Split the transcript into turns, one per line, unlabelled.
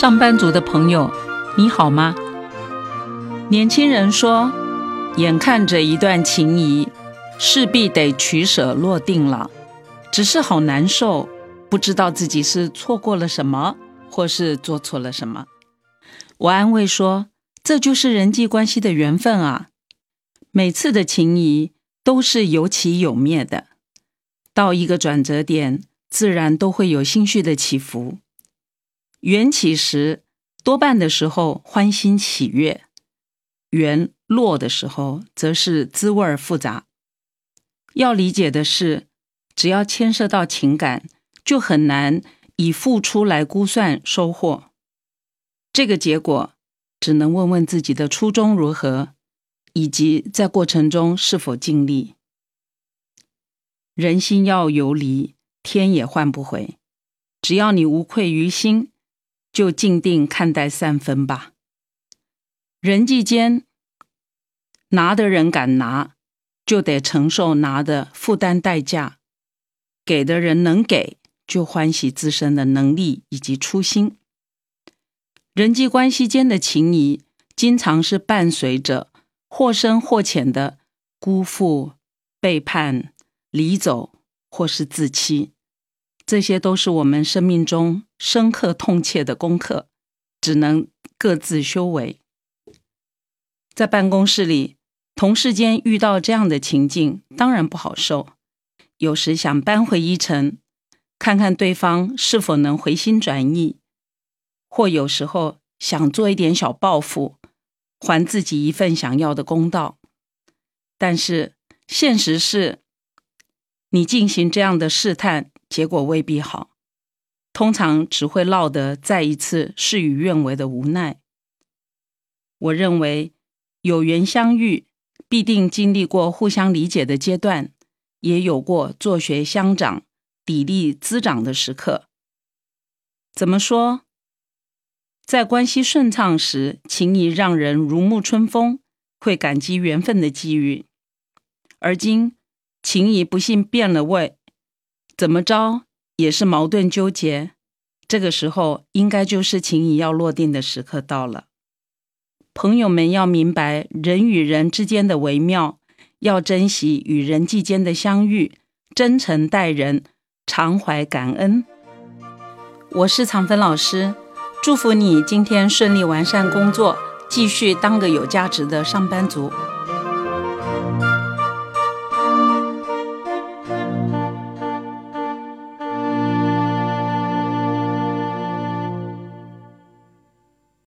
上班族的朋友，你好吗？年轻人说，眼看着一段情谊，势必得取舍落定了，只是好难受，不知道自己是错过了什么，或是做错了什么。我安慰说，这就是人际关系的缘分啊。每次的情谊都是有起有灭的，到一个转折点，自然都会有心绪的起伏。缘起时，多半的时候欢欣喜悦；缘落的时候，则是滋味复杂。要理解的是，只要牵涉到情感，就很难以付出来估算收获。这个结果，只能问问自己的初衷如何，以及在过程中是否尽力。人心要游离，天也换不回。只要你无愧于心。就静定看待三分吧。人际间，拿的人敢拿，就得承受拿的负担代价；给的人能给，就欢喜自身的能力以及初心。人际关系间的情谊，经常是伴随着或深或浅的辜负、背叛、离走，或是自欺。这些都是我们生命中深刻痛切的功课，只能各自修为。在办公室里，同事间遇到这样的情境，当然不好受。有时想搬回一城，看看对方是否能回心转意；或有时候想做一点小报复，还自己一份想要的公道。但是现实是，你进行这样的试探。结果未必好，通常只会落得再一次事与愿违的无奈。我认为有缘相遇，必定经历过互相理解的阶段，也有过做学相长、砥砺滋长的时刻。怎么说？在关系顺畅时，情谊让人如沐春风，会感激缘分的机遇；而今情谊不幸变了味。怎么着也是矛盾纠结，这个时候应该就是情谊要落定的时刻到了。朋友们要明白人与人之间的微妙，要珍惜与人际间的相遇，真诚待人，常怀感恩。我是常芬老师，祝福你今天顺利完善工作，继续当个有价值的上班族。